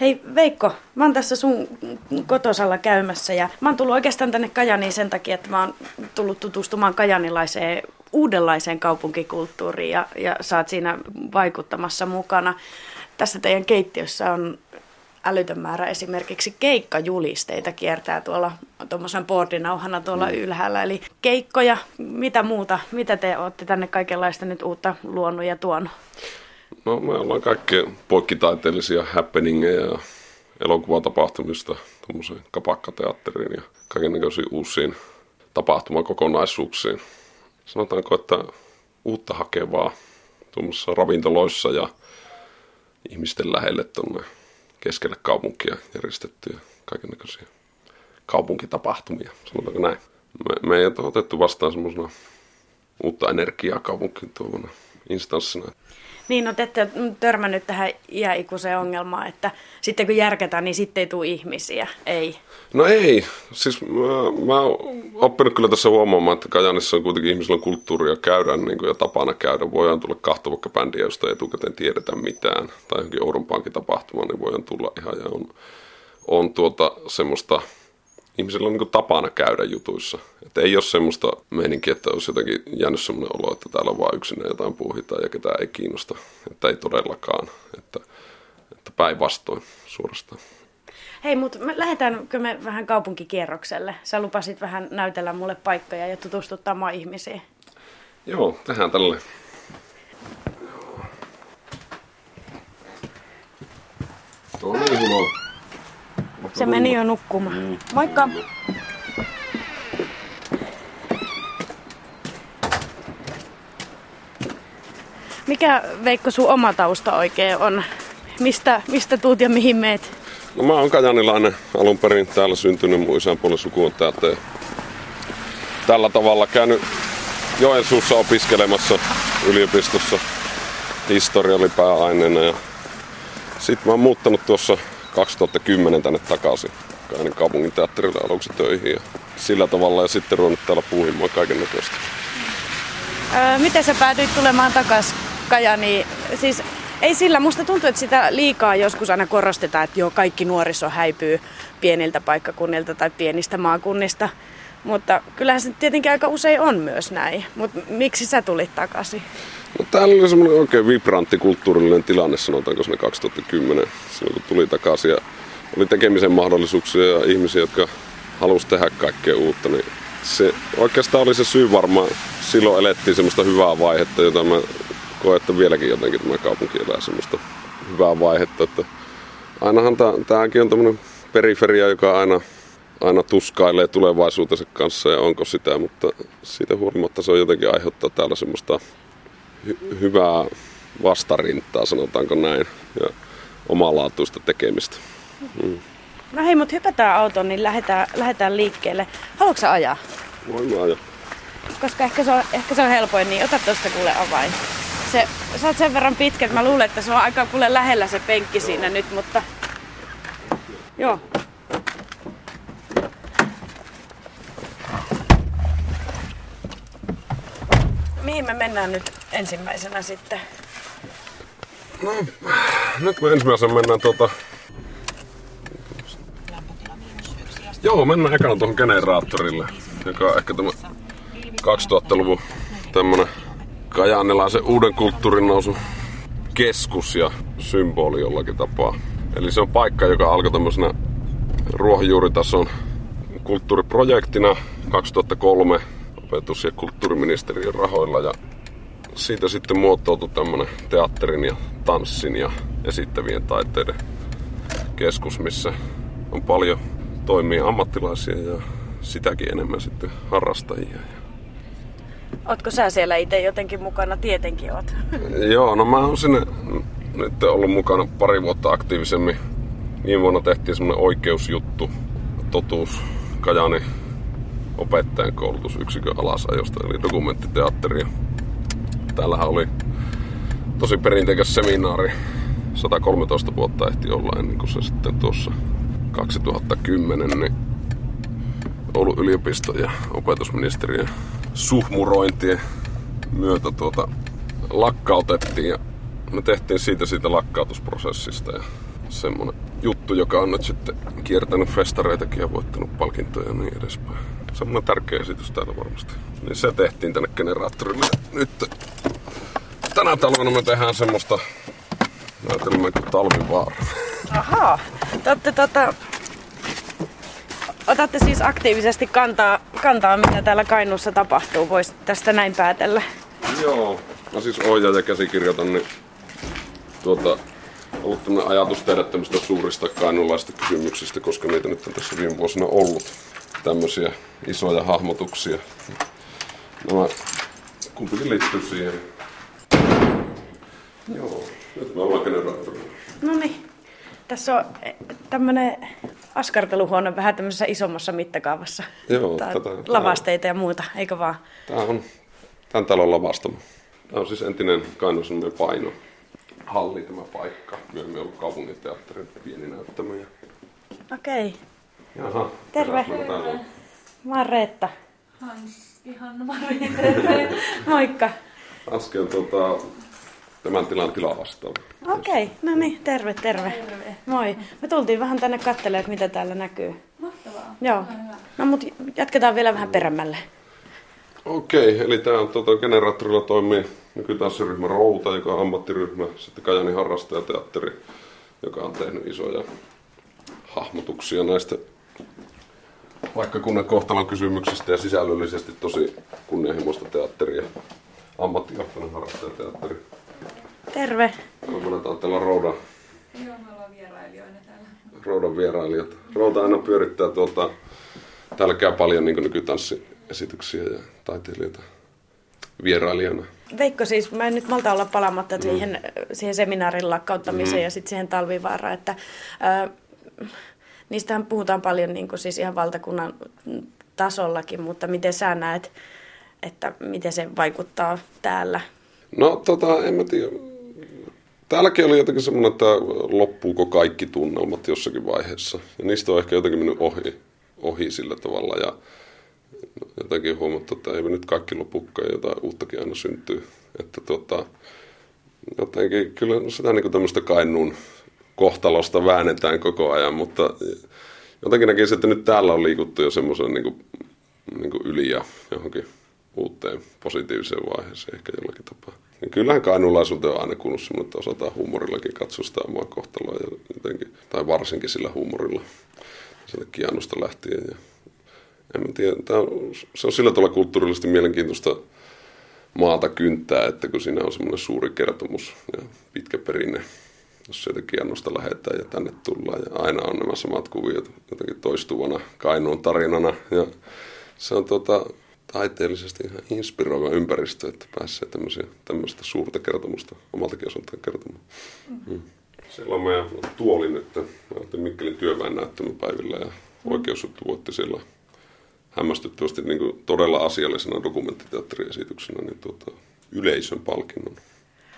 Hei Veikko, mä oon tässä sun kotosalla käymässä ja mä oon tullut oikeastaan tänne Kajaniin sen takia, että mä oon tullut tutustumaan kajanilaiseen uudenlaiseen kaupunkikulttuuriin ja, ja sä oot siinä vaikuttamassa mukana. Tässä teidän keittiössä on älytön määrä esimerkiksi keikkajulisteita kiertää tuolla tuommoisen bordinauhana tuolla mm. ylhäällä. Eli keikkoja, mitä muuta, mitä te olette tänne kaikenlaista nyt uutta luonut ja tuonut? No me ollaan kaikkea poikkitaiteellisia happeningeja ja elokuvatapahtumista tuommoiseen kapakkateatteriin ja kaikenlaisiin uusiin tapahtumakokonaisuuksiin. Sanotaanko, että uutta hakevaa tuommoisissa ravintoloissa ja ihmisten lähelle tuonne keskelle kaupunkia järjestettyjä kaikenlaisia kaupunkitapahtumia, sanotaanko näin. Me, me ei ole otettu vastaan semmoisena uutta energiaa kaupunkiin tuomana instanssina. Niin, no te ette törmännyt tähän iäikuiseen ongelmaan, että sitten kun järkätään, niin sitten ei tule ihmisiä, ei? No ei, siis mä, mä oon oppinut kyllä tässä huomaamaan, että Kajanissa on kuitenkin ihmisillä kulttuuria käydä niin kuin, ja tapana käydä. Voidaan tulla kahta vaikka bändiä, josta ei etukäteen tiedetä mitään, tai johonkin Ouronpaankin tapahtumaan, niin voidaan tulla ihan ja on, on tuota semmoista ihmisillä on niin tapana käydä jutuissa. Että ei ole semmoista meininkiä, että olisi jotenkin jäänyt semmoinen olo, että täällä on vaan yksinä jotain puuhitaan ja ketään ei kiinnosta. Että ei todellakaan. Että, että päinvastoin suorastaan. Hei, mutta me lähdetäänkö me vähän kaupunkikierrokselle? Sä lupasit vähän näytellä mulle paikkoja ja tutustuttaa maa ihmisiin. Joo, tehdään tälle. Tuo on niin. Se meni jo nukkumaan. Mm. Moikka! Mikä Veikko sun oma tausta oikein on? Mistä, mistä tuut ja mihin meet? No mä oon kajanilainen alun perin täällä syntynyt, mun isän puolen suku on täältä. Tällä tavalla käynyt Joensuussa opiskelemassa yliopistossa. Historia oli pääaineena ja sitten mä oon muuttanut tuossa 2010 tänne takaisin Kaanin kaupungin teatterille aluksi töihin ja sillä tavalla ja sitten ruvennut täällä puuhimaan kaiken näköistä. Öö, miten sä päädyit tulemaan takaisin Kajani? Siis ei sillä, musta tuntuu, että sitä liikaa joskus aina korostetaan, että joo, kaikki nuoriso häipyy pieniltä paikkakunnilta tai pienistä maakunnista. Mutta kyllähän se tietenkin aika usein on myös näin. Mutta miksi sä tulit takaisin? No, täällä oli semmoinen oikein vibrantti kulttuurillinen tilanne, sanotaanko sinne 2010, silloin kun tuli takaisin. Ja oli tekemisen mahdollisuuksia ja ihmisiä, jotka halusivat tehdä kaikkea uutta. Niin se oikeastaan oli se syy varmaan. Silloin elettiin semmoista hyvää vaihetta, jota mä koen, että vieläkin jotenkin tämä kaupunki elää semmoista hyvää vaihetta. Että ainahan tämäkin on tämmöinen periferia, joka aina, aina tuskailee tulevaisuutensa kanssa ja onko sitä, mutta siitä huolimatta se on jotenkin aiheuttaa täällä semmoista hy- hyvää vastarintaa, sanotaanko näin, ja omalaatuista tekemistä. Mm. No hei, mutta hypätään autoon, niin lähdetään, lähdetään liikkeelle. Haluatko sä ajaa? Voin ajaa. Koska ehkä se, on, ehkä se on helpoin, niin ota tuosta kuule avain. Se, sä oot sen verran pitkä, että mä luulen, että se on aika kuule lähellä se penkki Joo. siinä nyt, mutta... Joo. Mihin me mennään nyt ensimmäisenä sitten? No, nyt me ensimmäisenä mennään tuota... Joo, mennään ekana tuohon generaattorille, joka on ehkä tämä 2000-luvun tämmönen kajaanilaisen uuden kulttuurin nousu keskus ja symboli jollakin tapaa. Eli se on paikka, joka alkoi tämmöisenä ruohonjuuritason kulttuuriprojektina 2003 opetus- ja kulttuuriministeriön rahoilla ja siitä sitten muotoutui tämmönen teatterin ja tanssin ja esittävien taiteiden keskus, missä on paljon toimia ammattilaisia ja sitäkin enemmän sitten harrastajia. Ootko sä siellä itse jotenkin mukana? Tietenkin oot. Joo, no mä oon sinne nyt ollut mukana pari vuotta aktiivisemmin. Viime vuonna tehtiin semmonen oikeusjuttu, totuus Kajani opettajan koulutusyksikön alasajosta, eli dokumenttiteatteri. Täällähän oli tosi perinteikäs seminaari. 113 vuotta ehti olla ennen kuin se sitten tuossa 2010 niin Oulun yliopisto ja opetusministeriön suhmurointien myötä tuota lakkautettiin ja me tehtiin siitä siitä lakkautusprosessista ja semmonen juttu, joka on nyt sitten kiertänyt festareitakin ja voittanut palkintoja ja niin edespäin. Semmoinen tärkeä esitys täällä varmasti. Niin se tehtiin tänne generaattorille. Nyt tänä talvena me tehdään semmoista näytelmää kuin Talvivaara. Ahaa. Te tota, otatte siis aktiivisesti kantaa, kantaa, mitä täällä Kainuussa tapahtuu. Voisi tästä näin päätellä. Joo. Mä siis ohjaaja käsikirjoitan, niin tuota, ollut tämmöinen ajatus tehdä tämmöistä suurista kainulaista kysymyksistä, koska niitä nyt on tässä viime vuosina ollut tämmöisiä isoja hahmotuksia. Nämä kumpikin liittyy siihen. Joo, nyt me ollaan generaattorilla. No niin. Tässä on tämmöinen askarteluhuone vähän tämmöisessä isommassa mittakaavassa. Joo, Tää tätä, lavasteita ja muuta, eikö vaan? Tämä on tämän talon lavastama. Tämä on siis entinen Kainuun paino halli tämä paikka. Myöhemmin ollut kaupunginteatterin pieni näyttämö. Okei. Jaha. Terve. on? Mä oon Reetta. Hanski, Hanna Mari. Moikka. Hanski on tuota, tämän tilan tilavastaava. Okei, no niin, terve, terve. Terve. Moi. Me tultiin vähän tänne katselemaan, että mitä täällä näkyy. Mahtavaa. Joo. No mut jatketaan vielä vähän perämmälle. Okei, eli tämä on tuota, generaattorilla toimii nykytanssiryhmä Routa, joka on ammattiryhmä, sitten Kajani harrastajateatteri, joka on tehnyt isoja hahmotuksia näistä paikkakunnan kohtalon kysymyksistä ja sisällöllisesti tosi kunnianhimoista teatteria. Ammattijohtainen harrastajateatteri. Terve. Kolmannella on täällä Roudan, Joo, me ollaan vierailijoina täällä. Roudan vierailijat. Rouda aina pyörittää tuota, täällä käy paljon niin nykytanssiesityksiä ja taiteilijoita vierailijana. Veikko siis, mä en nyt malta olla palaamatta siihen, siihen seminaarin lakkauttamiseen ja sitten siihen talvivaaraan, että ää, niistähän puhutaan paljon niin kuin siis ihan valtakunnan tasollakin, mutta miten sä näet, että miten se vaikuttaa täällä? No tota, en mä tiedä. Täälläkin oli jotenkin semmoinen, että loppuuko kaikki tunnelmat jossakin vaiheessa. Ja niistä on ehkä jotenkin mennyt ohi, ohi sillä tavalla. Ja jotenkin huomattu, että ei me nyt kaikki lopukkaan jotain uuttakin aina syntyy. Että tota, jotenkin kyllä sitä niin tämmöistä kainuun kohtalosta väännetään koko ajan, mutta jotenkin näkisin, että nyt täällä on liikuttu jo semmoisen niin niin yli ja johonkin uuteen positiiviseen vaiheeseen ehkä jollakin tapaa. Ja kyllähän kainulaisuuteen on aina kuullut semmoinen, että osataan huumorillakin katsoa sitä omaa kohtaloa ja jotenkin, tai varsinkin sillä huumorilla sieltä kianosta lähtien. Ja en mä tiedä, tää on, se on sillä tavalla kulttuurillisesti mielenkiintoista maata kyntää, että kun siinä on semmoinen suuri kertomus ja pitkä perinne, jos sieltä kiannosta lähdetään ja tänne tullaan ja aina on nämä samat kuviot jotenkin toistuvana Kainuun tarinana ja se on tota, taiteellisesti ihan inspiroiva ympäristö, että pääsee tämmöistä suurta kertomusta omaltakin osaltaan kertomaan. Mm. Siellä on meidän tuoli nyt. Mä oltiin Mikkelin työväen näyttämöpäivillä ja oikeusjuttu voitti siellä hämmästyttävästi niin todella asiallisena dokumenttiteatteriesityksenä niin tuota, yleisön palkinnon.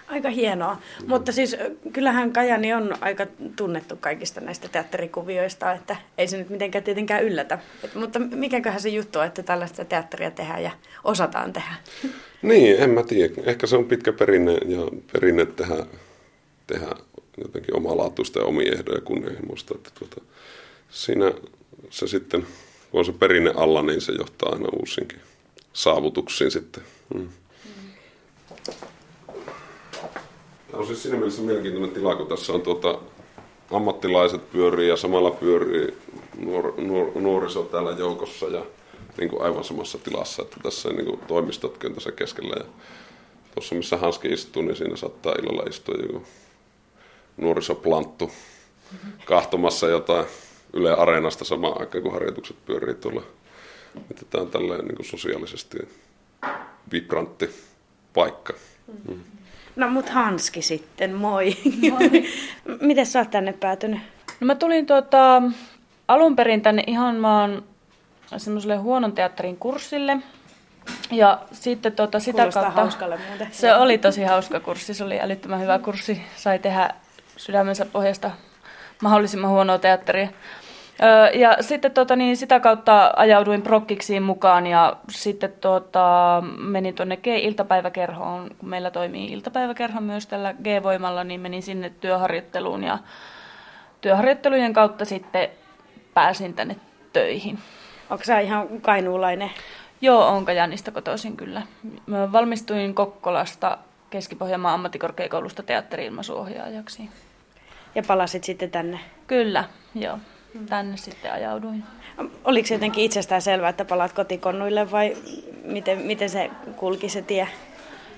Aika hienoa. Mm. Mutta siis kyllähän Kajani on aika tunnettu kaikista näistä teatterikuvioista, että ei se nyt mitenkään tietenkään yllätä. Et, mutta mikäköhän se juttu on, että tällaista teatteria tehdään ja osataan tehdä? Niin, en mä tiedä. Ehkä se on pitkä perinne ja perinne tehdä, tehdä jotenkin omalaatuista ja omia ehdoja kunnianhimoista. Että tuota, siinä se sitten, kun on se perinne alla, niin se johtaa aina uusinkin saavutuksiin sitten. Mm. Tämä on siis siinä mielessä mielenkiintoinen tila, kun tässä on tuota, ammattilaiset pyörii ja samalla pyörii nuor, nuor, nuoriso täällä joukossa ja niin kuin aivan samassa tilassa, että tässä niin kuin toimistotkin tässä keskellä. Ja tuossa missä Hanski istuu, niin siinä saattaa illalla istua joku nuorisoplanttu kahtomassa jotain Yle Areenasta samaan aikaan, kun harjoitukset pyörii tuolla. Että tämä on tällainen niin sosiaalisesti vibrantti paikka. Mm. No mut Hanski sitten, moi. Miten sä oot tänne päätynyt? No mä tulin tuota, alun perin tänne ihan vaan semmoiselle huonon teatterin kurssille. Ja sitten tuota, sitä Kuulostaa kautta... hauskalle muuten. Se oli tosi hauska kurssi, se oli älyttömän hyvä kurssi. Sai tehdä sydämensä pohjasta mahdollisimman huonoa teatteria. Öö, ja sitten tota, niin sitä kautta ajauduin prokkiksiin mukaan ja sitten tota, menin tuonne G-iltapäiväkerhoon, kun meillä toimii iltapäiväkerho myös tällä G-voimalla, niin menin sinne työharjoitteluun ja työharjoittelujen kautta sitten pääsin tänne töihin. Onko sä ihan kainuulainen? Joo, on Kajanista kotoisin kyllä. Mä valmistuin Kokkolasta Keski-Pohjanmaan ammattikorkeakoulusta teatteri-ilmaisuohjaajaksi. Ja palasit sitten tänne? Kyllä, joo. Tänne sitten ajauduin. Oliko se jotenkin itsestään selvää, että palaat kotikonnuille vai miten, miten se kulki se tie?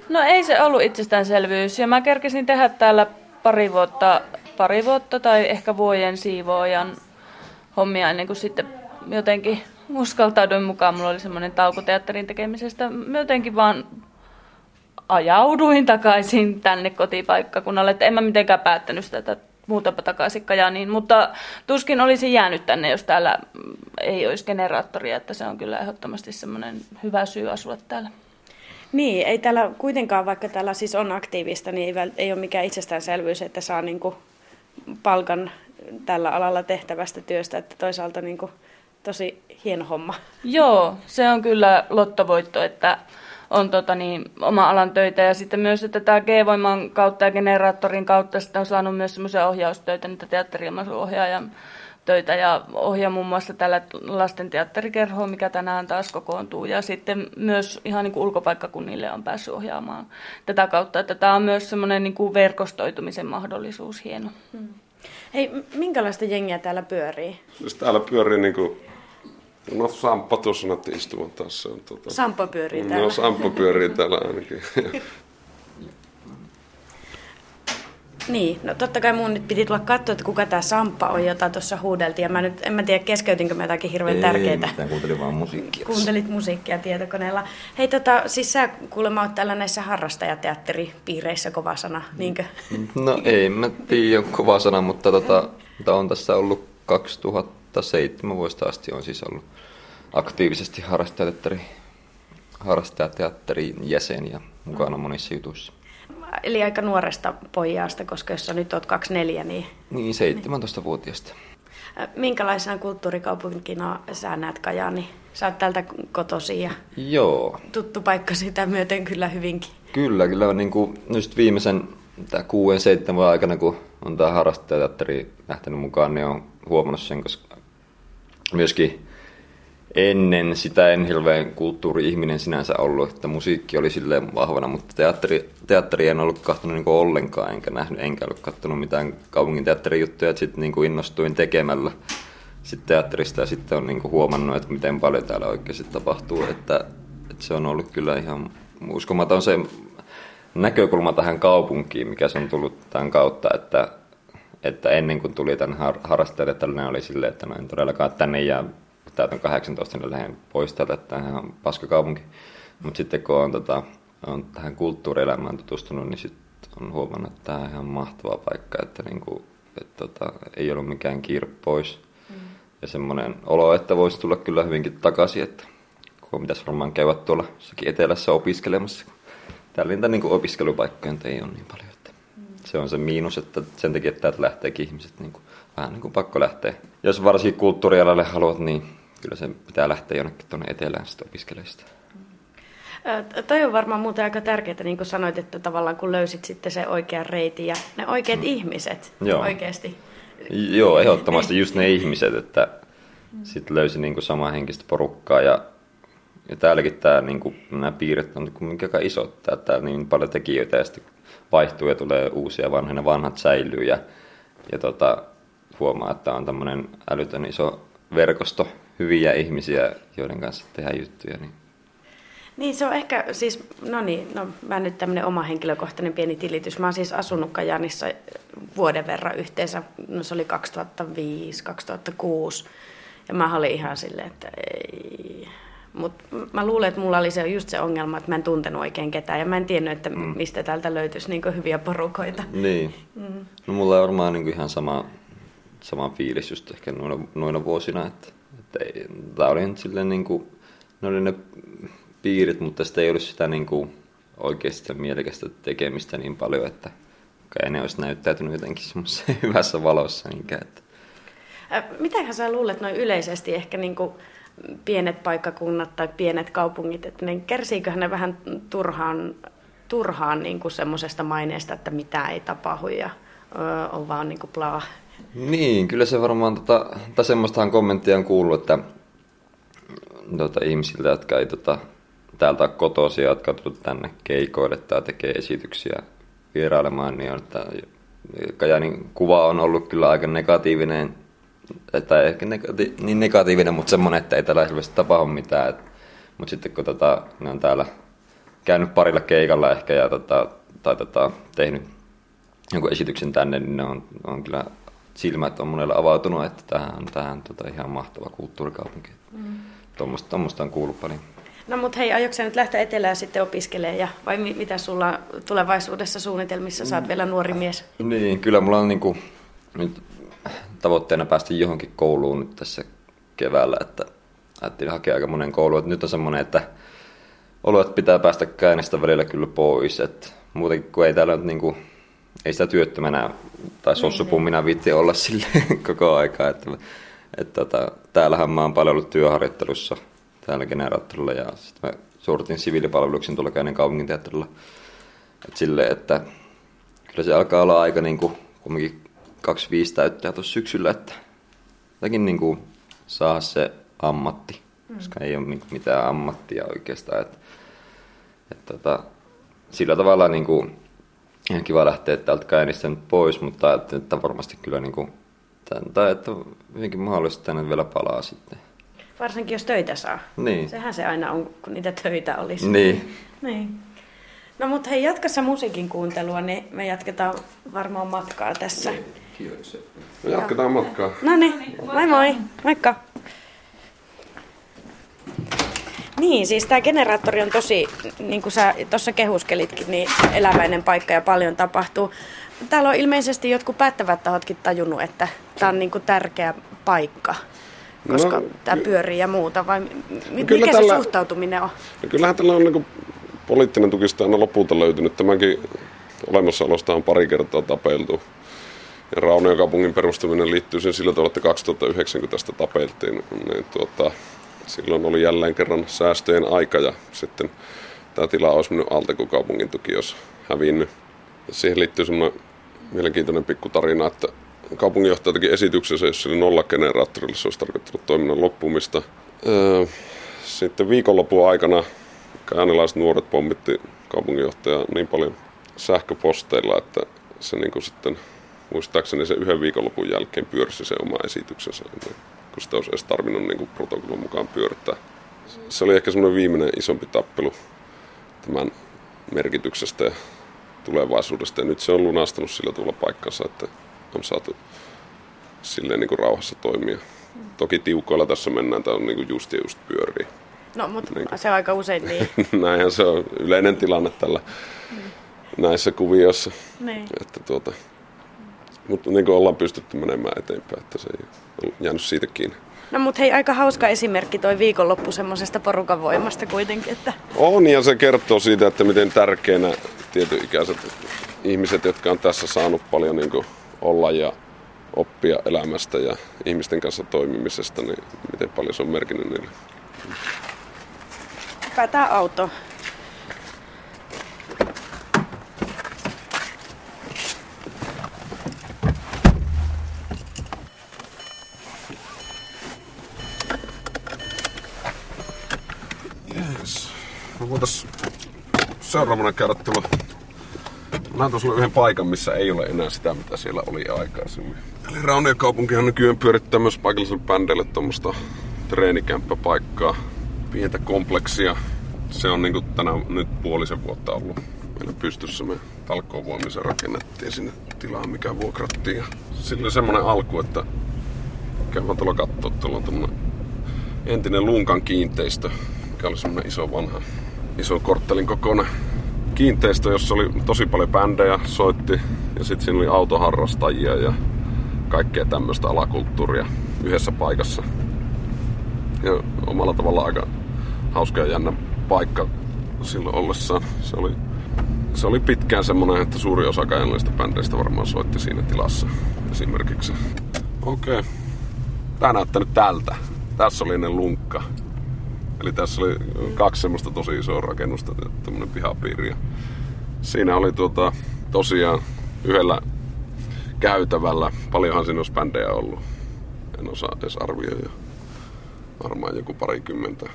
No ei se ollut itsestäänselvyys. Ja mä kerkesin tehdä täällä pari vuotta, pari vuotta tai ehkä vuoden siivoojan hommia ennen kuin sitten jotenkin uskaltauduin mukaan. Mulla oli semmoinen tauko teatterin tekemisestä. Mä jotenkin vaan ajauduin takaisin tänne kotipaikkakunnalle. Että en mä mitenkään päättänyt sitä, että muutapa takaisin Kajaniin. Mutta tuskin olisi jäänyt tänne, jos täällä ei olisi generaattoria. Että se on kyllä ehdottomasti semmoinen hyvä syy asua täällä. Niin, ei täällä kuitenkaan, vaikka täällä siis on aktiivista, niin ei, ei ole mikään itsestäänselvyys, että saa niin kuin palkan tällä alalla tehtävästä työstä, että toisaalta niin kuin tosi hieno homma. Joo, se on kyllä lottovoitto, että on tota niin, oma alan töitä ja sitten myös, että tämä G-voiman kautta ja generaattorin kautta sitten on saanut myös semmoisia ohjaustöitä, niitä teatteriilmaisuohjaajan töitä ja ohjaa muun muassa tällä lasten teatterikerhoa, mikä tänään taas kokoontuu. Ja sitten myös ihan niin kuin ulkopaikkakunnille on päässyt ohjaamaan tätä kautta, että tämä on myös semmoinen niin kuin verkostoitumisen mahdollisuus hieno. Hmm. Hei, minkälaista jengiä täällä pyörii? Siis täällä pyörii niin kuin No Samppa tuossa näytti istuvan taas. Se on, tuota... Sampo pyörii täällä. No Sampo pyörii täällä ainakin. Niin, no totta kai mun nyt piti tulla katsoa, että kuka tämä Samppa on, jota tuossa huudeltiin. Ja mä nyt, en mä tiedä, keskeytinkö mä jotakin hirveän Ei, tärkeää. Ei, kuuntelin vaan musiikkia. Kuuntelit musiikkia tietokoneella. Hei, tota, siis sä kuulemma oot täällä näissä harrastajateatteripiireissä kova sana, niinkö? No ei, mä tiedä kova sana, mutta tota, on tässä ollut 2007 vuodesta asti on siis ollut aktiivisesti harrastajateatteri, harrastajateatterin jäsen ja mukana monissa jutuissa. Eli aika nuoresta pojasta, koska jos sä nyt oot 24, niin... Niin, 17-vuotiaasta. Minkälaisena kulttuurikaupunkina sä näet Kajani? Sä oot täältä kotosi ja Joo. tuttu paikka sitä myöten kyllä hyvinkin. Kyllä, kyllä on niin kuin just viimeisen kuuden, seitsemän vuoden aikana, kun on tämä harrastajateatteri lähtenyt mukaan, niin on huomannut sen, koska myöskin ennen sitä en hirveän kulttuuri-ihminen sinänsä ollut, että musiikki oli silleen vahvana, mutta teatteri, teatteri en ollut kahtonut niin ollenkaan, enkä nähnyt, enkä ollut katsonut mitään kaupungin teatterijuttuja, että sitten niin innostuin tekemällä sitten teatterista ja sitten on niin huomannut, että miten paljon täällä oikeasti tapahtuu, että, että se on ollut kyllä ihan uskomaton se näkökulma tähän kaupunkiin, mikä se on tullut tämän kautta, että, että ennen kuin tuli tämän har- harrastajalle, tällainen oli silleen, että no en todellakaan tänne jää täytän 18, niin lähden pois täältä, että tämä on paskakaupunki. Mutta sitten kun on, tota, on tähän kulttuurielämään tutustunut, niin sitten on huomannut, että tämä on ihan mahtava paikka, että niinku, et, tota, ei ollut mikään kiire pois. Mm. Ja semmoinen olo, että voisi tulla kyllä hyvinkin takaisin, että kun pitäisi varmaan käydä tuolla jossakin etelässä opiskelemassa. Täällä niitä niin opiskelupaikkoja ei ole niin paljon. Se on se miinus, että sen takia, että täältä lähteekin ihmiset niin kuin, vähän niin kuin pakko lähteä. Jos varsinkin kulttuurialalle haluat, niin kyllä se pitää lähteä jonnekin tuonne etelään sitten opiskelemaan sitä. Toi on varmaan muuten aika tärkeää, niin kuin sanoit, että tavallaan kun löysit sitten se oikean reitin ja ne oikeat mm. ihmiset Joo. oikeasti. Joo, ehdottomasti just ne ihmiset, että mm. sitten löysi niin kuin samaa henkistä porukkaa ja, ja täälläkin tämä, niin kuin, nämä piirret on kuitenkin aika isot, että täällä niin paljon tekijöitä ja sitten vaihtuu ja tulee uusia vanhoja, vanhat säilyy ja, ja tota, huomaa, että on tämmöinen älytön iso verkosto hyviä ihmisiä, joiden kanssa tehdään juttuja. Niin. Niin se on ehkä siis, no niin, no mä nyt tämmöinen oma henkilökohtainen pieni tilitys. Mä oon siis asunut Kajanissa vuoden verran yhteensä, no se oli 2005-2006. Ja mä olin ihan silleen, että ei. Mutta mä luulen, että mulla oli se just se ongelma, että mä en tuntenut oikein ketään ja mä en tiennyt, että mm. mistä täältä löytyisi niin hyviä porukoita. Niin. Mm. No mulla on varmaan niin ihan sama, sama fiilis just ehkä noina, noina vuosina, että tämä oli nyt silleen niin kuin, ne oli ne piirit, mutta sitä ei ollut sitä niin kuin oikeasti mielekästä tekemistä niin paljon, että kai ne olisi näyttäytynyt jotenkin semmoisessa hyvässä valossa. Niinkään, että. Mitähän sä luulet noin yleisesti ehkä niin kuin pienet paikkakunnat tai pienet kaupungit, että ne kärsiiköhän ne vähän turhaan, turhaan niin kuin semmoisesta maineesta, että mitä ei tapahdu ja on vaan niin kuin plaa Niin, kyllä se varmaan, tota, tai semmoistahan kommenttia on kuullut, että tota, ihmisiltä, jotka ei tota, täältä kotoisia, jotka on tänne keikoille tai tekee esityksiä vierailemaan, niin on, että Kajanin kuva on ollut kyllä aika negatiivinen, tai ehkä negati- niin negatiivinen, mutta semmoinen, että ei täällä selvästi tapahdu mitään. Mutta sitten kun tota, ne on täällä käynyt parilla keikalla ehkä ja tota, tai tota, tehnyt jonkun esityksen tänne, niin ne on, on kyllä silmät on monella avautunut, että tähän on tähän, tota, ihan mahtava kulttuurikaupunki. Mm. Tuommoista on kuullut paljon. No mutta hei, aiotko nyt lähteä etelään sitten opiskelemaan ja vai mi- mitä sulla tulevaisuudessa suunnitelmissa? Saat vielä nuori mies. Niin, kyllä mulla on niinku, nyt tavoitteena päästä johonkin kouluun nyt tässä keväällä, että ajattelin hakea aika monen kouluun. Että nyt on semmoinen, että olo, että pitää päästä käynnestä välillä kyllä pois. Että muutenkin kun ei täällä nyt niinku, ei sitä työttömänä tai niin, sossupummina niin. viitti olla sille koko aikaa. Että, että tota, täällähän mä oon paljon ollut työharjoittelussa täällä generaattorilla ja sitten mä suoritin siviilipalveluksen tuolla käynnin kaupunginteatterilla. Et sille, että kyllä se alkaa olla aika niin kuin, kumminkin 25 täyttää tuossa syksyllä, että jotenkin niin kuin saa se ammatti, mm. koska ei ole niin kuin mitään ammattia oikeastaan. Että, että, tota, sillä tavalla niin kuin, ihan kiva lähteä täältä käynnistä nyt pois, mutta että, että varmasti kyllä niin kuin, tämän, tai että hyvinkin mahdollisesti tänne vielä palaa sitten. Varsinkin jos töitä saa. Niin. Sehän se aina on, kun niitä töitä olisi. Niin. niin. No mutta hei, jatkassa musiikin kuuntelua, niin me jatketaan varmaan matkaa tässä. Kiitos. Me jatketaan matkaa. No niin, moi moi. Moikka. Niin, siis tämä generaattori on tosi, niin kuin sä tuossa kehuskelitkin, niin eläväinen paikka ja paljon tapahtuu. Täällä on ilmeisesti jotkut päättävät tahotkin tajunnut, että tämä on niin kuin tärkeä paikka koska no, tämä pyörii ja muuta, vai mikä kyllä tällä, se suhtautuminen on? No kyllähän tällä on niin poliittinen tukista aina lopulta löytynyt. Tämänkin olemassaolosta on pari kertaa tapeltu. Ja Raunion kaupungin perustaminen liittyy sen sillä tavalla, että 2009 kun tästä tapeltiin, niin tuota, silloin oli jälleen kerran säästöjen aika ja sitten tämä tila olisi mennyt alta, kun kaupungin tuki olisi hävinnyt. Ja siihen liittyy semmoinen mielenkiintoinen pikku tarina, että kaupunginjohtaja teki esityksensä, jos oli nollageneraattorilla, se olisi tarkoittanut toiminnan loppumista. Öö, sitten viikonlopun aikana kajanilaiset nuoret pommitti kaupunginjohtaja niin paljon sähköposteilla, että se niin kuin sitten muistaakseni se yhden viikonlopun jälkeen pyörsi se oma esityksensä, kun sitä olisi edes tarvinnut niin kuin protokollan mukaan pyörittää. Se oli ehkä semmoinen viimeinen isompi tappelu tämän merkityksestä ja tulevaisuudesta. Ja nyt se on lunastanut sillä tavalla paikkansa, että on saatu silleen niin kuin rauhassa toimia. Toki tiukoilla tässä mennään, tämä on niin kuin just ja just pyörii. No, mutta niin se on aika usein niin. Näinhän se on yleinen tilanne tällä niin. näissä kuvioissa. Niin. Että tuota, mutta niin kuin ollaan pystytty menemään eteenpäin, että se ei ole jäänyt siitä kiinni. No mutta hei, aika hauska esimerkki toi viikonloppu semmoisesta porukan voimasta kuitenkin. Että... On ja se kertoo siitä, että miten tärkeänä tietyikäiset ihmiset, jotka on tässä saanut paljon niin kuin olla ja oppia elämästä ja ihmisten kanssa toimimisesta, niin miten paljon se on merkinnyt niille. Päätää auto. Yes. Me voitais seuraavana käydä tuolla näytän sulle yhden paikan, missä ei ole enää sitä, mitä siellä oli aikaisemmin. Eli Raunion kaupunkihan nykyään pyörittää myös paikalliselle bändeille tuommoista treenikämppäpaikkaa, pientä kompleksia. Se on niin tänä nyt puolisen vuotta ollut meillä pystyssä. Me talkoovoimissa rakennettiin sinne tilaa, mikä vuokrattiin. Ja sillä oli semmoinen alku, että käydään tuolla katsoa. Tuolla on entinen Lunkan kiinteistö, mikä oli semmoinen iso vanha, iso korttelin kokoinen kiinteistö, jossa oli tosi paljon bändejä, soitti ja sitten siinä oli autoharrastajia ja kaikkea tämmöistä alakulttuuria yhdessä paikassa. Ja omalla tavalla aika hauska ja jännä paikka silloin ollessaan. Se oli, se oli pitkään semmoinen, että suuri osa kajanlaisista bändeistä varmaan soitti siinä tilassa esimerkiksi. Okei. Okay. Tää näyttää nyt tältä. Tässä oli ennen lunkka. Eli tässä oli kaksi semmoista tosi isoa rakennusta, tämmöinen pihapiiri. Ja siinä oli tuota, tosiaan yhdellä käytävällä. Paljonhan siinä olisi bändejä ollut. En osaa edes arvioida. Varmaan joku parikymmentä.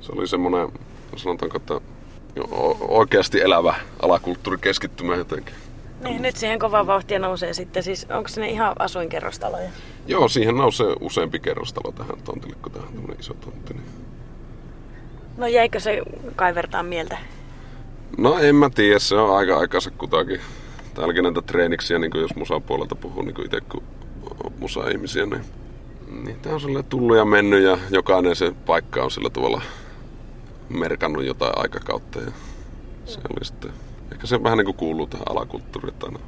Se oli semmoinen, sanotaanko, että oikeasti elävä alakulttuurikeskittymä jotenkin. Niin, nyt siihen kovaa vauhtia nousee sitten. Siis onko ne ihan asuinkerrostaloja? Joo, siihen nousee useampi kerrostalo tähän tontille, kun tähän on iso tontti. Niin... No jäikö se kaivertaa mieltä? No en mä tiedä, se on aika aikansa kutakin. Täälläkin näitä treeniksiä, niin jos musapuolelta puhuu niin itse kun musa-ihmisiä, niin, niin tää on sille tullut ja mennyt ja jokainen se paikka on sillä tavalla merkannut jotain aikakautta ja se oli sitten, ehkä se vähän niin kuin kuuluu tähän alakulttuuriin, että aina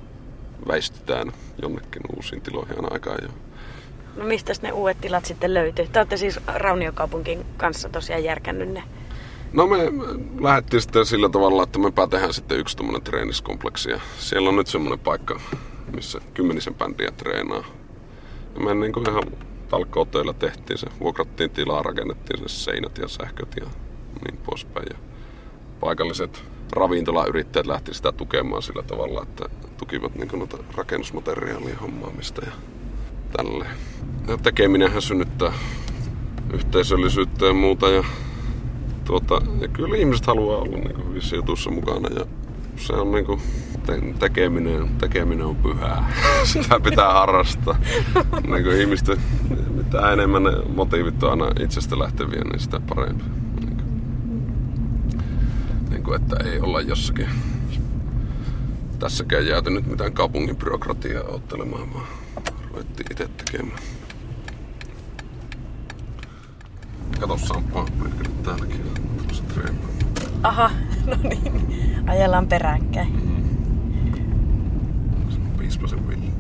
väistytään jonnekin uusiin tiloihin aina aikaan jo. No mistä ne uudet tilat sitten löytyy? Te olette siis Rauniokaupunkin kanssa tosiaan järkännyt ne. No me lähdettiin sitten sillä tavalla, että me tehdään sitten yksi tuommoinen treeniskompleksi ja siellä on nyt semmoinen paikka, missä kymmenisen bändiä treenaa. Ja me niin kuin ihan talkootöillä tehtiin se, vuokrattiin tilaa, rakennettiin se seinät ja sähköt ja niin poispäin. Ja paikalliset ravintolayrittäjät lähti sitä tukemaan sillä tavalla, että tukivat niin noita rakennusmateriaalien hommaamista ja tälle. Ja tekeminenhän synnyttää yhteisöllisyyttä ja muuta. Ja, tuota, ja kyllä ihmiset haluaa olla niin hyvissä jutussa mukana ja se on niin kuin, te- tekeminen, tekeminen on pyhää. Sitä pitää harrastaa. niin kuin ihmisten, mitä enemmän ne motiivit on aina itsestä lähteviä, niin sitä parempi. Niin kuin, niin kuin, että ei olla jossakin tässäkään jääty nyt mitään kaupungin byrokratiaa ottelemaan, vaan ruvettiin itse tekemään. Kato Samppaa, täälläkin on Aha, no niin. Ajellaan peräkkäin. Mm. Piispasen Villi.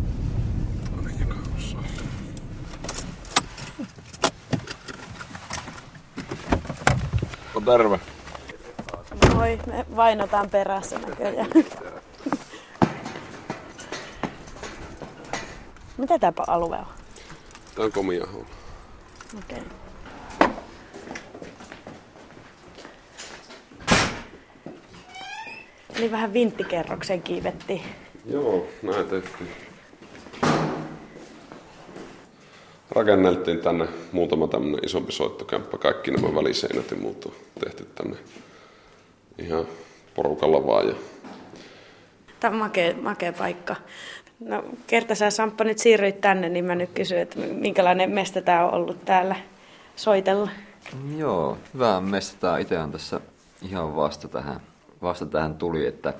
Toinen joka osaa. No terve. Moi, me vainotaan perässä näköjään. Mitä tämä alue on? Tämä on komia homma. Okei. Okay. Eli vähän vinttikerroksen kiivetti. Joo, näin tehtiin. Rakenneltiin tänne muutama tämmönen isompi soittokämppä. Kaikki nämä väliseinät ja muut on tehty tänne ihan porukalla vaan. Ja... Tämä on makea, makea paikka. No, kerta sä Samppa nyt siirryit tänne, niin mä nyt kysyn, että minkälainen mesta tämä on ollut täällä soitella? Joo, hyvä mesta. Tämä itse on tässä ihan vasta tähän vasta tähän tuli, että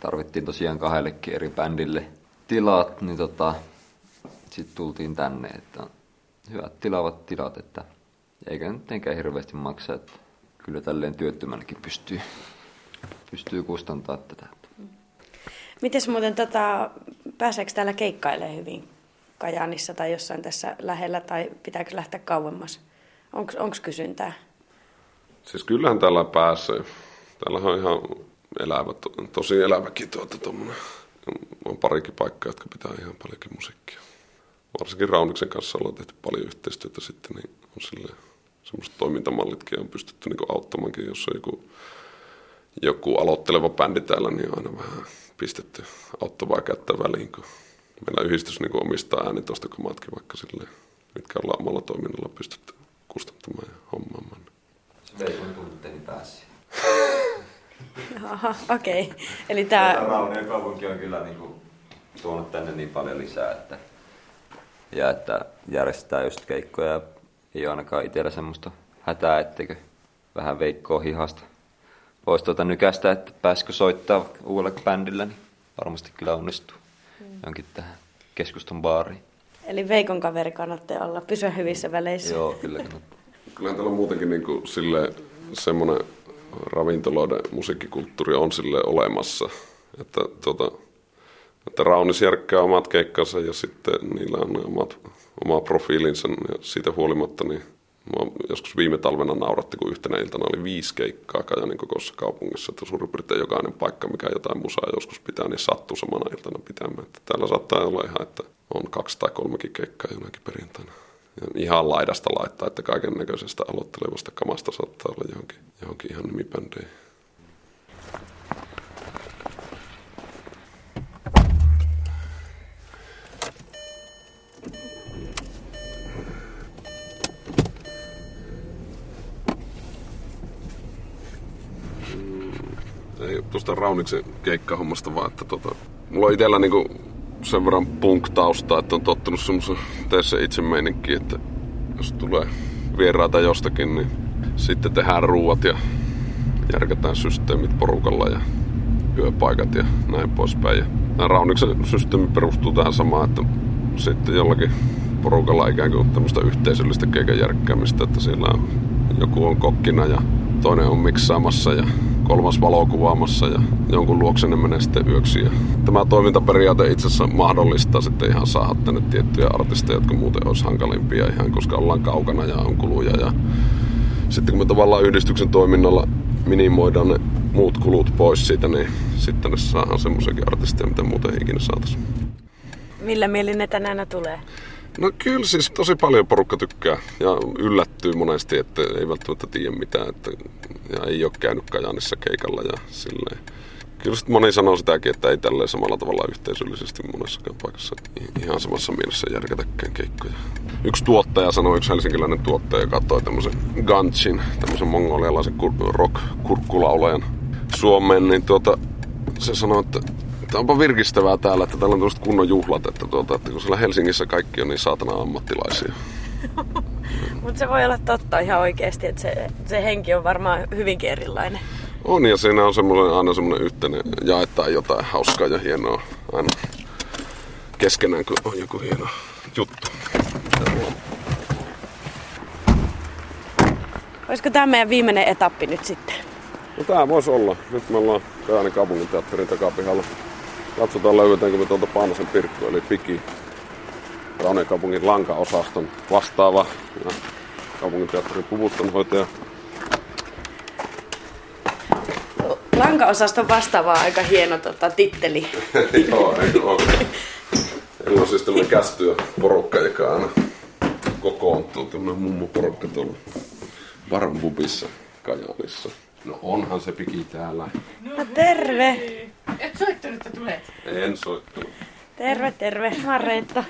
tarvittiin tosiaan kahdellekin eri bändille tilat, niin tota, sitten tultiin tänne, että hyvät tilavat tilat, että eikä nyt enkä hirveästi maksa, että kyllä tälleen työttömänäkin pystyy, pystyy kustantaa tätä. Miten muuten tota, pääseekö täällä keikkailemaan hyvin Kajaanissa tai jossain tässä lähellä tai pitääkö lähteä kauemmas? Onko kysyntää? Siis kyllähän täällä pääsee. Täällä on ihan elävä, tosi eläväkin tuota tommonen. On parikin paikkaa, jotka pitää ihan paljonkin musiikkia. Varsinkin Rauniksen kanssa ollaan tehty paljon yhteistyötä sitten, niin on sille semmoiset toimintamallitkin on pystytty niin auttamankin, jos on joku, joku aloitteleva bändi täällä, niin on aina vähän pistetty auttavaa kättä väliin, kun meillä yhdistys niin omistaa äänitostokamatkin vaikka silleen, mitkä ollaan omalla toiminnalla pystytty kustantamaan ja hommaamaan. Se vei sun tunteeni päässä. Aha, okei. Okay. Eli tämä... Raunion kaupunki on kyllä niin kuin, tuonut tänne niin paljon lisää, että, ja että järjestetään just keikkoja. Ei ole ainakaan itsellä semmoista hätää, etteikö vähän veikkoa hihasta pois tuota nykästä, että pääsikö soittaa uudella bändillä, niin varmasti kyllä onnistuu mm. jonkin tähän keskustan baariin. Eli Veikon kaveri kannattaa olla, pysyä hyvissä väleissä. Joo, kyllä kannattaa. Kyllä täällä on muutenkin niin kuin sille semmoinen ravintoloiden musiikkikulttuuri on sille olemassa. Että, tuota, että Raunis järkkää omat keikkansa ja sitten niillä on omat, oma profiilinsa ja siitä huolimatta niin Mua joskus viime talvena nauratti, kun yhtenä iltana oli viisi keikkaa Kajanin kokoisessa kaupungissa, että suurin piirtein jokainen paikka, mikä jotain musaa joskus pitää, niin sattuu samana iltana pitämään. Että täällä saattaa olla ihan, että on kaksi tai kolmekin keikkaa jonakin perjantaina ihan laidasta laittaa, että kaiken näköisestä aloittelevasta kamasta saattaa olla johonkin, johonkin ihan nimibändeihin. Mm, ei tuosta Rauniksen keikkahommasta vaan, että tota, mulla on itsellä niinku sen verran punk-tausta, että on tottunut semmoisen tee se itse meininki, että jos tulee vieraita jostakin, niin sitten tehdään ruuat ja järkätään systeemit porukalla ja yöpaikat ja näin poispäin. Ja tämä Rauniksen systeemi perustuu tähän samaan, että sitten jollakin porukalla ikään kuin tämmöistä yhteisöllistä keikan järkkäämistä, että siellä on, joku on kokkina ja toinen on miksaamassa ja kolmas valokuvaamassa ja jonkun luokse ne menee sitten yöksi. Ja tämä toimintaperiaate itse asiassa mahdollistaa sitten ihan saada tänne tiettyjä artisteja, jotka muuten olisi hankalimpia ihan, koska ollaan kaukana ja on kuluja. Ja sitten kun me tavallaan yhdistyksen toiminnalla minimoidaan ne muut kulut pois siitä, niin sitten ne saadaan semmoisiakin artisteja, mitä muuten ikinä saataisiin. Millä mielin ne tänään tulee? No kyllä siis tosi paljon porukka tykkää ja yllättyy monesti, että ei välttämättä tiedä mitään että, ja ei ole käynyt Kajaanissa keikalla ja silleen. Kyllä sitten moni sanoo sitäkin, että ei tälleen samalla tavalla yhteisöllisesti monessakaan paikassa ihan samassa mielessä järkätäkään keikkoja. Yksi tuottaja sanoi, yksi helsinkiläinen tuottaja katsoi tämmöisen Ganchin, tämmöisen mongolialaisen rock-kurkkulaulajan Suomeen, niin tuota, se sanoi, että Tämä onpa virkistävää täällä, että täällä on tämmöiset kunnon juhlat, että, tuota, että kun siellä Helsingissä kaikki on niin saatana ammattilaisia. Mutta se voi olla totta ihan oikeasti, että se, se henki on varmaan hyvinkin erilainen. On ja siinä on semmoinen, aina semmoinen yhteinen, jaetaan jotain hauskaa ja hienoa aina keskenään, kun on joku hieno juttu. Olisiko tämä meidän viimeinen etappi nyt sitten? No tää voisi olla. Nyt me ollaan Kajaanin kaupunginteatterin takapihalla. Katsotaan löydetäänkö me tuolta Paanasen Pirkku, eli Piki. Rauneen kaupungin lankaosaston vastaava ja kaupunginteatterin puvuttonhoitaja. Lankaosaston vastaava on aika hieno tota, titteli. Joo, eikö ole. Eli on siis tämmöinen kästyä porukka, joka aina kokoontuu. Tämmöinen mummo porukka tuolla Varmbubissa Kajaanissa. No onhan se piki täällä. No terve! Et soittanut, että tulet? En soittanut. Terve, terve. Mä oon Reetta.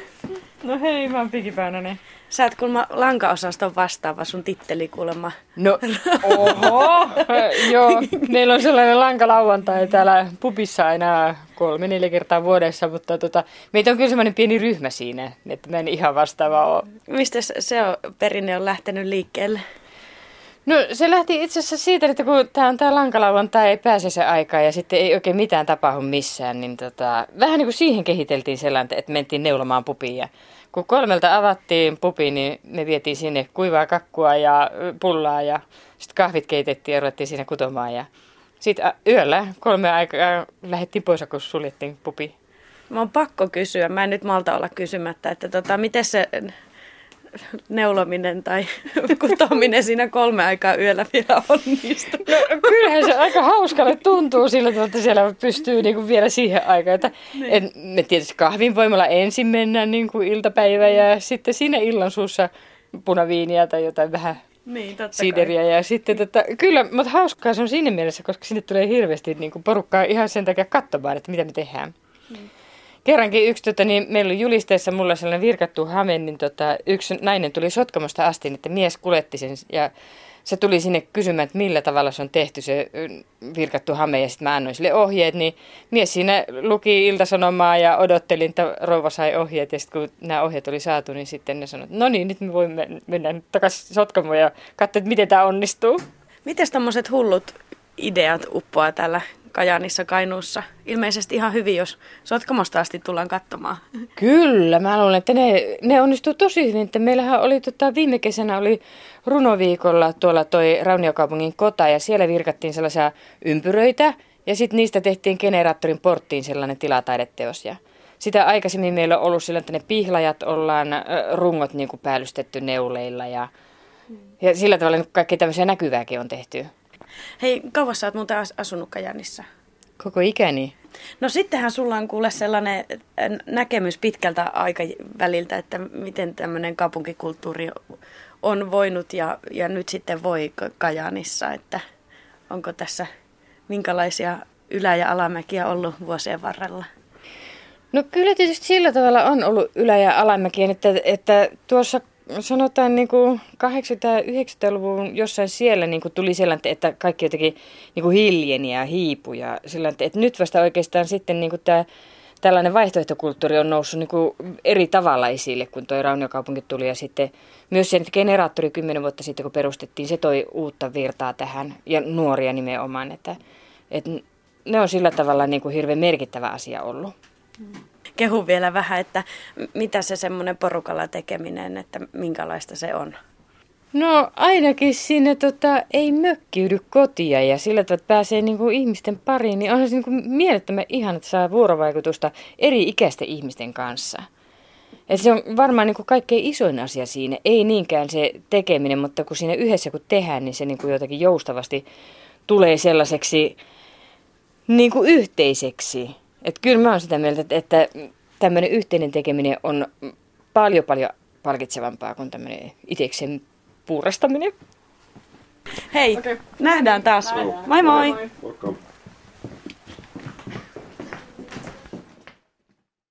No hei, mä oon Pikipäänänen. Sä oot kuulemma lankaosaston vastaava sun titteli kuulemma. No, oho! Joo, meillä on sellainen lankalauantai täällä pubissa aina kolme, neljä kertaa vuodessa, mutta tota, meitä on kyllä semmoinen pieni ryhmä siinä, että mä en ihan vastaava ole. Mistä se on, perinne on lähtenyt liikkeelle? No se lähti itse asiassa siitä, että kun tämä on tämä lankalauantai, ei pääse se aika ja sitten ei oikein mitään tapahdu missään, niin tota, vähän niin kuin siihen kehiteltiin sellainen, että mentiin neulomaan pupiin. Ja kun kolmelta avattiin pupi, niin me vietiin sinne kuivaa kakkua ja pullaa ja sitten kahvit keitettiin ja ruvettiin siinä kutomaan. Ja sitten yöllä kolme aikaa lähdettiin pois, kun suljettiin pupi. Mä oon pakko kysyä, mä en nyt malta olla kysymättä, että tota, miten se neulominen tai kutominen siinä kolme aikaa yöllä vielä onnistuu. No, kyllähän se aika hauskalle tuntuu sillä, että siellä pystyy niin kuin vielä siihen aikaan. Että niin. me tietysti kahvin voimalla ensin mennään niin kuin iltapäivä ja sitten siinä illan suussa punaviiniä tai jotain vähän niin, totta sideriä. Kai. Ja sitten, tota, kyllä, mutta hauskaa se on siinä mielessä, koska sinne tulee hirveästi niin kuin porukkaa ihan sen takia katsomaan, että mitä me tehdään. Hmm kerrankin yksi, tota, niin meillä oli julisteessa mulla sellainen virkattu hame, niin tota, yksi nainen tuli Sotkamosta asti, että mies kuletti sen ja se tuli sinne kysymään, että millä tavalla se on tehty se virkattu hame ja sitten mä annoin sille ohjeet, niin mies siinä luki iltasanomaa ja odotteli, että rouva sai ohjeet ja sitten kun nämä ohjeet oli saatu, niin sitten ne sanoi, että no niin, nyt me voimme mennä takaisin Sotkamoon ja katsoa, että miten tämä onnistuu. Miten tämmöiset hullut ideat uppoaa täällä Kajaanissa, Kainuussa. Ilmeisesti ihan hyvin, jos Sotkamosta asti tullaan katsomaan. Kyllä, mä luulen, että ne, ne onnistuu tosi hyvin. Että meillähän oli tota, viime kesänä oli runoviikolla tuolla toi Rauniokaupungin kota ja siellä virkattiin sellaisia ympyröitä ja sitten niistä tehtiin generaattorin porttiin sellainen tilataideteos ja sitä aikaisemmin meillä on ollut sillä, että ne pihlajat ollaan rungot niin päällystetty neuleilla ja, ja sillä tavalla kaikki tämmöisiä näkyvääkin on tehty. Hei, kauas sä oot muuten asunut Kajanissa? Koko ikäni. No sittenhän sulla on kuule sellainen näkemys pitkältä aikaväliltä, että miten tämmöinen kaupunkikulttuuri on voinut ja, ja nyt sitten voi Kajanissa, että onko tässä minkälaisia ylä- ja alamäkiä ollut vuosien varrella? No kyllä tietysti sillä tavalla on ollut ylä- ja alamäkiä, että, että tuossa sanotaan niin kuin 80-90-luvun jossain siellä niin kuin tuli sellainen, että kaikki jotenkin niin kuin hiljeni ja hiipu. Ja sellainen, että nyt vasta oikeastaan sitten niin kuin tämä tällainen vaihtoehtokulttuuri on noussut niin kuin eri tavalla esille, kun tuo Rauniokaupunki tuli. Ja sitten myös se generaattori kymmenen vuotta sitten, kun perustettiin, se toi uutta virtaa tähän ja nuoria nimenomaan. Että, että ne on sillä tavalla niin kuin hirveän merkittävä asia ollut. Kehu vielä vähän, että mitä se semmoinen porukalla tekeminen, että minkälaista se on? No ainakin sinne tota, ei mökkiydy kotia ja sillä tavalla, että pääsee niinku ihmisten pariin, niin onhan se niinku mielettömän ihan, että saa vuorovaikutusta eri ikäisten ihmisten kanssa. Et se on varmaan niinku kaikkein isoin asia siinä, ei niinkään se tekeminen, mutta kun siinä yhdessä kun tehdään, niin se niinku jotenkin joustavasti tulee sellaiseksi niinku yhteiseksi. Et kyllä mä oon sitä mieltä, että, että tämmöinen yhteinen tekeminen on paljon paljon palkitsevampaa kuin tämmöinen itsekseen puurastaminen. Hei, okay. nähdään taas. Nähdään. Moi moi. moi, moi.